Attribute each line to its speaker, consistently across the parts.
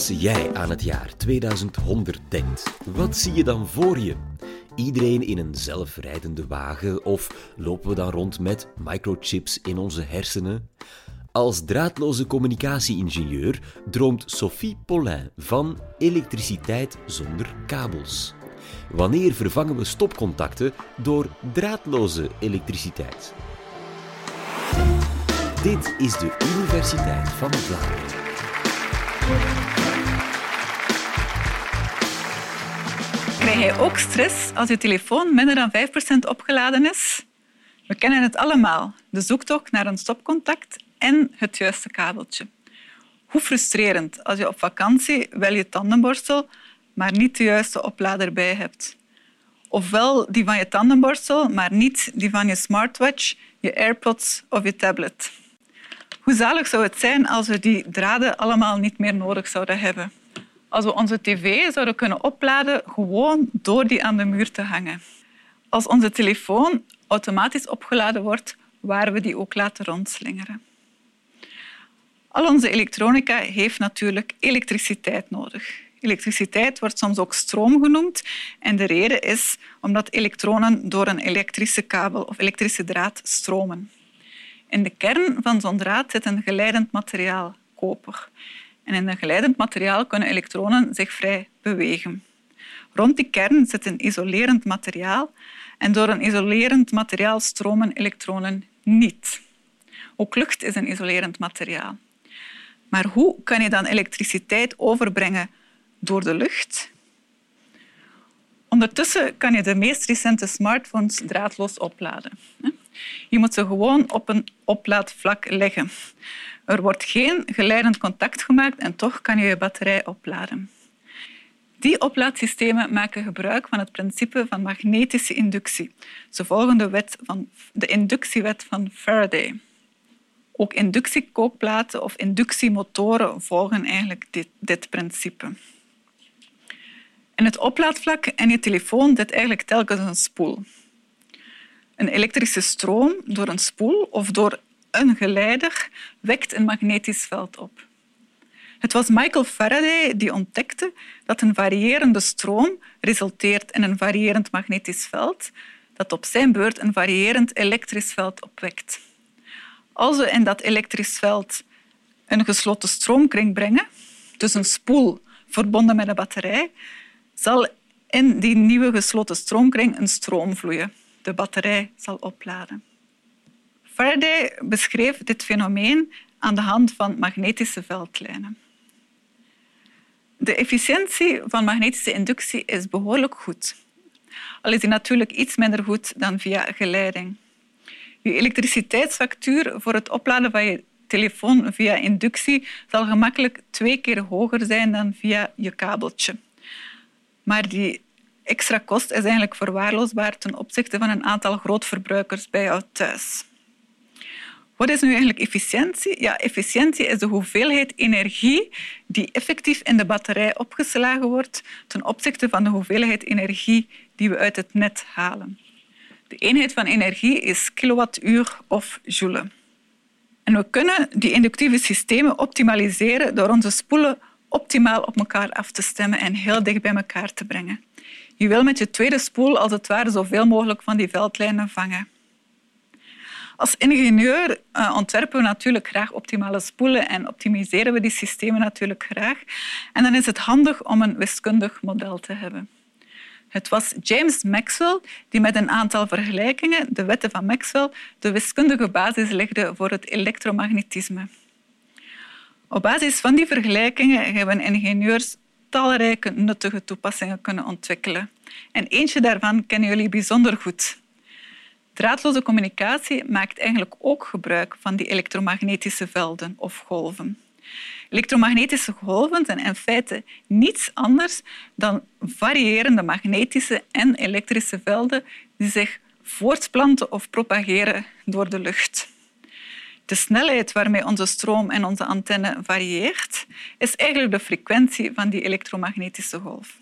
Speaker 1: Als jij aan het jaar 2100 denkt, wat zie je dan voor je? Iedereen in een zelfrijdende wagen of lopen we dan rond met microchips in onze hersenen? Als draadloze communicatie-ingenieur droomt Sophie Paulin van elektriciteit zonder kabels. Wanneer vervangen we stopcontacten door draadloze elektriciteit? Dit is de Universiteit van Vlaanderen.
Speaker 2: Krijg jij ook stress als je telefoon minder dan 5% opgeladen is? We kennen het allemaal, de zoektocht naar een stopcontact en het juiste kabeltje. Hoe frustrerend als je op vakantie wel je tandenborstel, maar niet de juiste oplader bij hebt. Ofwel die van je tandenborstel, maar niet die van je smartwatch, je AirPods of je tablet. Hoe zalig zou het zijn als we die draden allemaal niet meer nodig zouden hebben? Als we onze tv zouden kunnen opladen gewoon door die aan de muur te hangen. Als onze telefoon automatisch opgeladen wordt, waar we die ook laten rondslingeren. Al onze elektronica heeft natuurlijk elektriciteit nodig. Elektriciteit wordt soms ook stroom genoemd en de reden is omdat elektronen door een elektrische kabel of elektrische draad stromen. In de kern van zo'n draad zit een geleidend materiaal, koper. En in een geleidend materiaal kunnen elektronen zich vrij bewegen. Rond die kern zit een isolerend materiaal en door een isolerend materiaal stromen elektronen niet. Ook lucht is een isolerend materiaal. Maar hoe kan je dan elektriciteit overbrengen door de lucht? Ondertussen kan je de meest recente smartphones draadloos opladen. Je moet ze gewoon op een oplaadvlak leggen. Er wordt geen geleidend contact gemaakt en toch kan je je batterij opladen. Die oplaadsystemen maken gebruik van het principe van magnetische inductie. Ze volgen de, wet van, de inductiewet van Faraday. Ook inductiekookplaten of inductiemotoren volgen eigenlijk dit, dit principe. In het oplaadvlak en je telefoon zit eigenlijk telkens een spoel. Een elektrische stroom door een spoel of door een geleider wekt een magnetisch veld op. Het was Michael Faraday die ontdekte dat een variërende stroom resulteert in een variërend magnetisch veld, dat op zijn beurt een variërend elektrisch veld opwekt. Als we in dat elektrisch veld een gesloten stroomkring brengen, dus een spoel verbonden met een batterij, zal in die nieuwe gesloten stroomkring een stroom vloeien. De batterij zal opladen. Faraday beschreef dit fenomeen aan de hand van magnetische veldlijnen. De efficiëntie van magnetische inductie is behoorlijk goed. Al is die natuurlijk iets minder goed dan via geleiding. Je elektriciteitsfactuur voor het opladen van je telefoon via inductie zal gemakkelijk twee keer hoger zijn dan via je kabeltje. Maar die extra kost is eigenlijk verwaarloosbaar ten opzichte van een aantal grootverbruikers bij jou thuis. Wat is nu eigenlijk efficiëntie? Ja, efficiëntie is de hoeveelheid energie die effectief in de batterij opgeslagen wordt ten opzichte van de hoeveelheid energie die we uit het net halen. De eenheid van energie is kilowattuur of joule. En we kunnen die inductieve systemen optimaliseren door onze spoelen optimaal op elkaar af te stemmen en heel dicht bij elkaar te brengen. Je wil met je tweede spoel als het ware zoveel mogelijk van die veldlijnen vangen. Als ingenieur uh, ontwerpen we natuurlijk graag optimale spoelen en optimiseren we die systemen natuurlijk graag. En dan is het handig om een wiskundig model te hebben. Het was James Maxwell die met een aantal vergelijkingen, de wetten van Maxwell, de wiskundige basis legde voor het elektromagnetisme. Op basis van die vergelijkingen hebben ingenieurs talrijke nuttige toepassingen kunnen ontwikkelen. En eentje daarvan kennen jullie bijzonder goed. Draadloze communicatie maakt eigenlijk ook gebruik van die elektromagnetische velden of golven. Elektromagnetische golven zijn in feite niets anders dan variërende magnetische en elektrische velden die zich voortplanten of propageren door de lucht. De snelheid waarmee onze stroom en onze antenne varieert, is eigenlijk de frequentie van die elektromagnetische golf.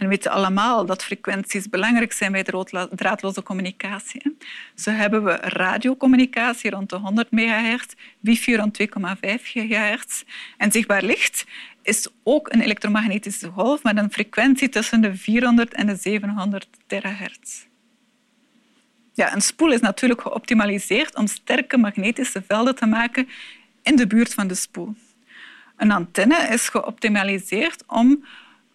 Speaker 2: We weten allemaal dat frequenties belangrijk zijn bij draadloze communicatie. Zo hebben we radiocommunicatie rond de 100 megahertz, wifi rond 2,5 gigahertz. En zichtbaar licht is ook een elektromagnetische golf met een frequentie tussen de 400 en de 700 terahertz. Ja, een spoel is natuurlijk geoptimaliseerd om sterke magnetische velden te maken in de buurt van de spoel. Een antenne is geoptimaliseerd om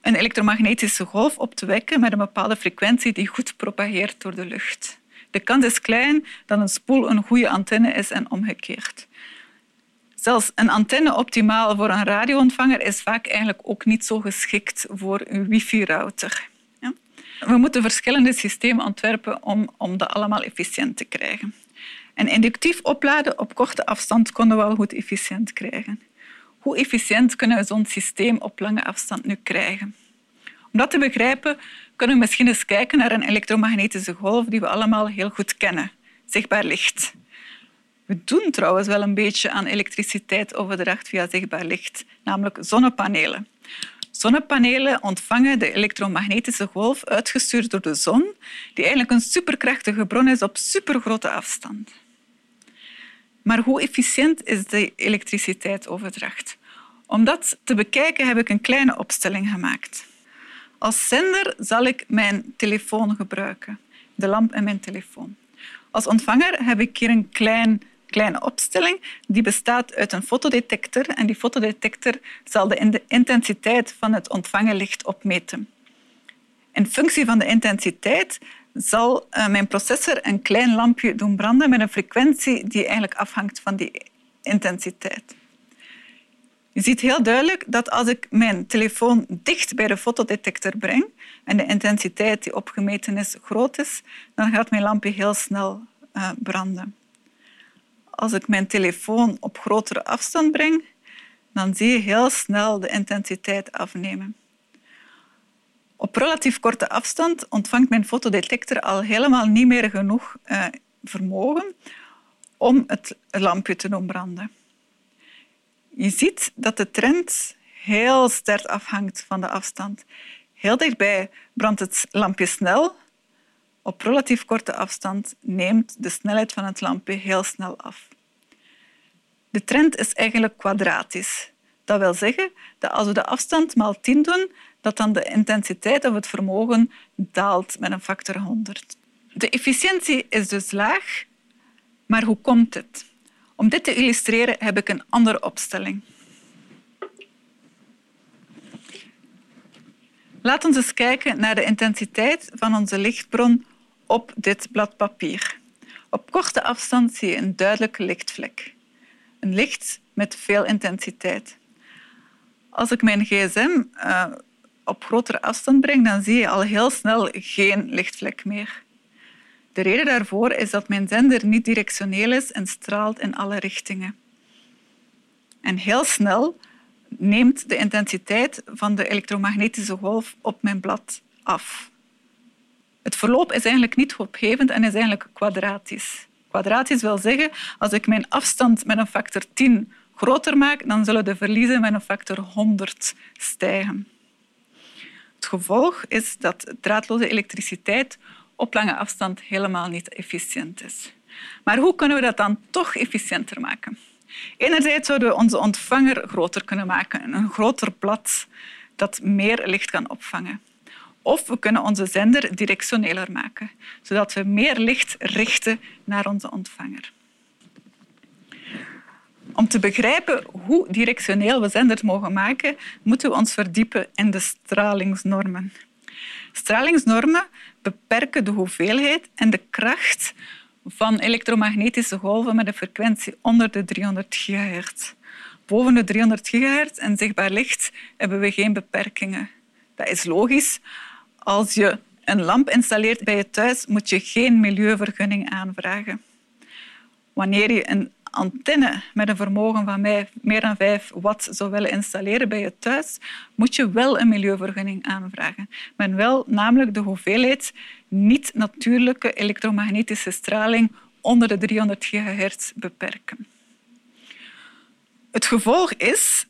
Speaker 2: een elektromagnetische golf op te wekken met een bepaalde frequentie die goed propageert door de lucht. De kans is klein dat een spoel een goede antenne is en omgekeerd. Zelfs een antenne optimaal voor een radioontvanger is vaak eigenlijk ook niet zo geschikt voor een wifi-router. We moeten verschillende systemen ontwerpen om, om dat allemaal efficiënt te krijgen. En inductief opladen op korte afstand konden we wel goed efficiënt krijgen. Hoe efficiënt kunnen we zo'n systeem op lange afstand nu krijgen? Om dat te begrijpen kunnen we misschien eens kijken naar een elektromagnetische golf die we allemaal heel goed kennen, zichtbaar licht. We doen trouwens wel een beetje aan elektriciteitsoverdracht via zichtbaar licht, namelijk zonnepanelen. Zonnepanelen ontvangen de elektromagnetische golf uitgestuurd door de zon, die eigenlijk een superkrachtige bron is op supergrote afstand. Maar hoe efficiënt is de elektriciteitsoverdracht? Om dat te bekijken heb ik een kleine opstelling gemaakt. Als zender zal ik mijn telefoon gebruiken, de lamp en mijn telefoon. Als ontvanger heb ik hier een klein, kleine opstelling die bestaat uit een fotodetector en die fotodetector zal de intensiteit van het ontvangen licht opmeten. In functie van de intensiteit zal uh, mijn processor een klein lampje doen branden met een frequentie die eigenlijk afhangt van die intensiteit. Je ziet heel duidelijk dat als ik mijn telefoon dicht bij de fotodetector breng en de intensiteit die opgemeten is groot is, dan gaat mijn lampje heel snel uh, branden. Als ik mijn telefoon op grotere afstand breng, dan zie je heel snel de intensiteit afnemen. Op relatief korte afstand ontvangt mijn fotodetector al helemaal niet meer genoeg uh, vermogen om het lampje te doen branden. Je ziet dat de trend heel sterk afhangt van de afstand. Heel dichtbij brandt het lampje snel. Op relatief korte afstand neemt de snelheid van het lampje heel snel af. De trend is eigenlijk kwadratisch. Dat wil zeggen dat als we de afstand maal 10 doen, dat dan de intensiteit of het vermogen daalt met een factor 100. De efficiëntie is dus laag, maar hoe komt het? Om dit te illustreren heb ik een andere opstelling. Laten we eens kijken naar de intensiteit van onze lichtbron op dit blad papier. Op korte afstand zie je een duidelijke lichtvlek. Een licht met veel intensiteit. Als ik mijn gsm uh, op grotere afstand breng, dan zie je al heel snel geen lichtvlek meer. De reden daarvoor is dat mijn zender niet directioneel is en straalt in alle richtingen. En heel snel neemt de intensiteit van de elektromagnetische golf op mijn blad af. Het verloop is eigenlijk niet opgevend en is eigenlijk kwadratisch. Kwadratisch wil zeggen, als ik mijn afstand met een factor 10 groter maak, dan zullen de verliezen met een factor 100 stijgen. Het gevolg is dat draadloze elektriciteit op lange afstand helemaal niet efficiënt is. Maar hoe kunnen we dat dan toch efficiënter maken? Enerzijds zouden we onze ontvanger groter kunnen maken, een groter blad dat meer licht kan opvangen. Of we kunnen onze zender directioneler maken, zodat we meer licht richten naar onze ontvanger. Om te begrijpen hoe directioneel we zenders mogen maken, moeten we ons verdiepen in de stralingsnormen. Stralingsnormen beperken de hoeveelheid en de kracht van elektromagnetische golven met een frequentie onder de 300 gigahertz. Boven de 300 gigahertz en zichtbaar licht hebben we geen beperkingen. Dat is logisch. Als je een lamp installeert bij je thuis, moet je geen milieuvergunning aanvragen. Wanneer je een antenne met een vermogen van meer dan 5 watt zou willen installeren bij je thuis, moet je wel een milieuvergunning aanvragen. Maar wel namelijk de hoeveelheid niet-natuurlijke elektromagnetische straling onder de 300 gigahertz beperken. Het gevolg is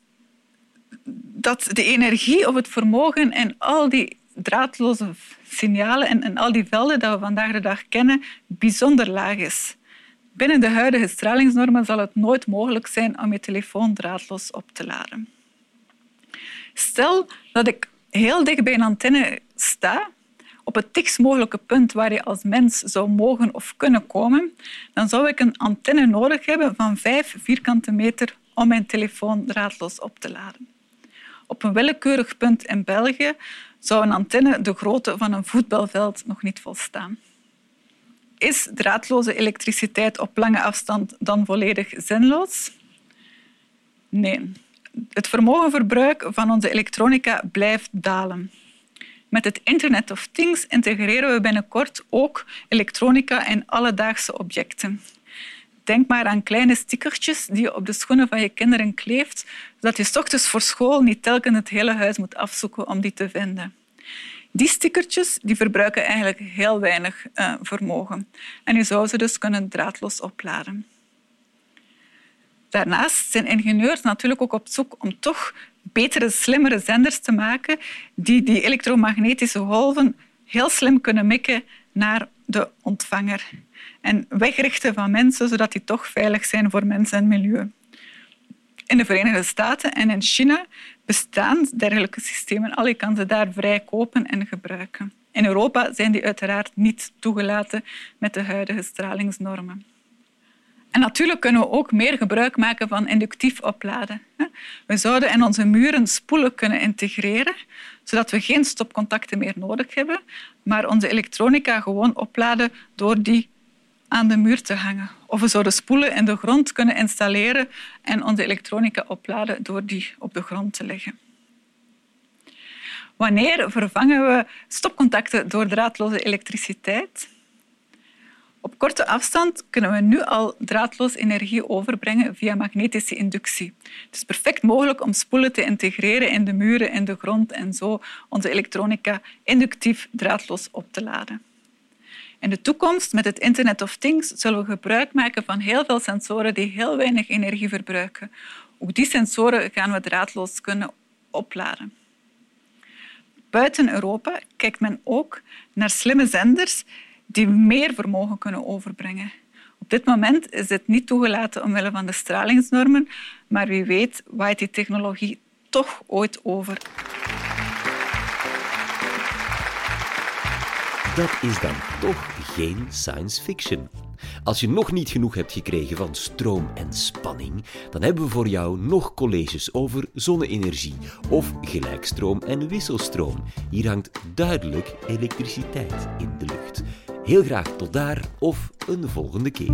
Speaker 2: dat de energie of het vermogen en al die draadloze signalen en, en al die velden die we vandaag de dag kennen, bijzonder laag is. Binnen de huidige stralingsnormen zal het nooit mogelijk zijn om je telefoon draadloos op te laden. Stel dat ik heel dicht bij een antenne sta, op het dichtst mogelijke punt waar je als mens zou mogen of kunnen komen, dan zou ik een antenne nodig hebben van 5 vierkante meter om mijn telefoon draadloos op te laden. Op een willekeurig punt in België zou een antenne de grootte van een voetbalveld nog niet volstaan. Is draadloze elektriciteit op lange afstand dan volledig zinloos? Nee. Het vermogenverbruik van onze elektronica blijft dalen. Met het Internet of Things integreren we binnenkort ook elektronica in alledaagse objecten. Denk maar aan kleine stickertjes die je op de schoenen van je kinderen kleeft, zodat je ochtends voor school niet telkens het hele huis moet afzoeken om die te vinden. Die stickertjes die verbruiken eigenlijk heel weinig uh, vermogen en je zou ze dus kunnen draadloos opladen. Daarnaast zijn ingenieurs natuurlijk ook op zoek om toch betere, slimmere zenders te maken die die elektromagnetische golven heel slim kunnen mikken naar de ontvanger en wegrichten van mensen, zodat die toch veilig zijn voor mensen en milieu. In de Verenigde Staten en in China bestaan dergelijke systemen al. Je kan ze daar vrij kopen en gebruiken. In Europa zijn die uiteraard niet toegelaten met de huidige stralingsnormen. En natuurlijk kunnen we ook meer gebruik maken van inductief opladen. We zouden in onze muren spoelen kunnen integreren, zodat we geen stopcontacten meer nodig hebben, maar onze elektronica gewoon opladen door die aan de muur te hangen. Of we zouden spoelen in de grond kunnen installeren en onze elektronica opladen door die op de grond te leggen. Wanneer vervangen we stopcontacten door draadloze elektriciteit? Op korte afstand kunnen we nu al draadloos energie overbrengen via magnetische inductie. Het is perfect mogelijk om spoelen te integreren in de muren, in de grond en zo onze elektronica inductief draadloos op te laden. In de toekomst, met het Internet of Things, zullen we gebruik maken van heel veel sensoren die heel weinig energie verbruiken. Ook die sensoren gaan we draadloos kunnen opladen. Buiten Europa kijkt men ook naar slimme zenders die meer vermogen kunnen overbrengen. Op dit moment is dit niet toegelaten omwille van de stralingsnormen, maar wie weet waait die technologie toch ooit over.
Speaker 1: Dat is dan toch geen science fiction. Als je nog niet genoeg hebt gekregen van stroom en spanning, dan hebben we voor jou nog colleges over zonne-energie of gelijkstroom en wisselstroom. Hier hangt duidelijk elektriciteit in de lucht. Heel graag tot daar of een volgende keer.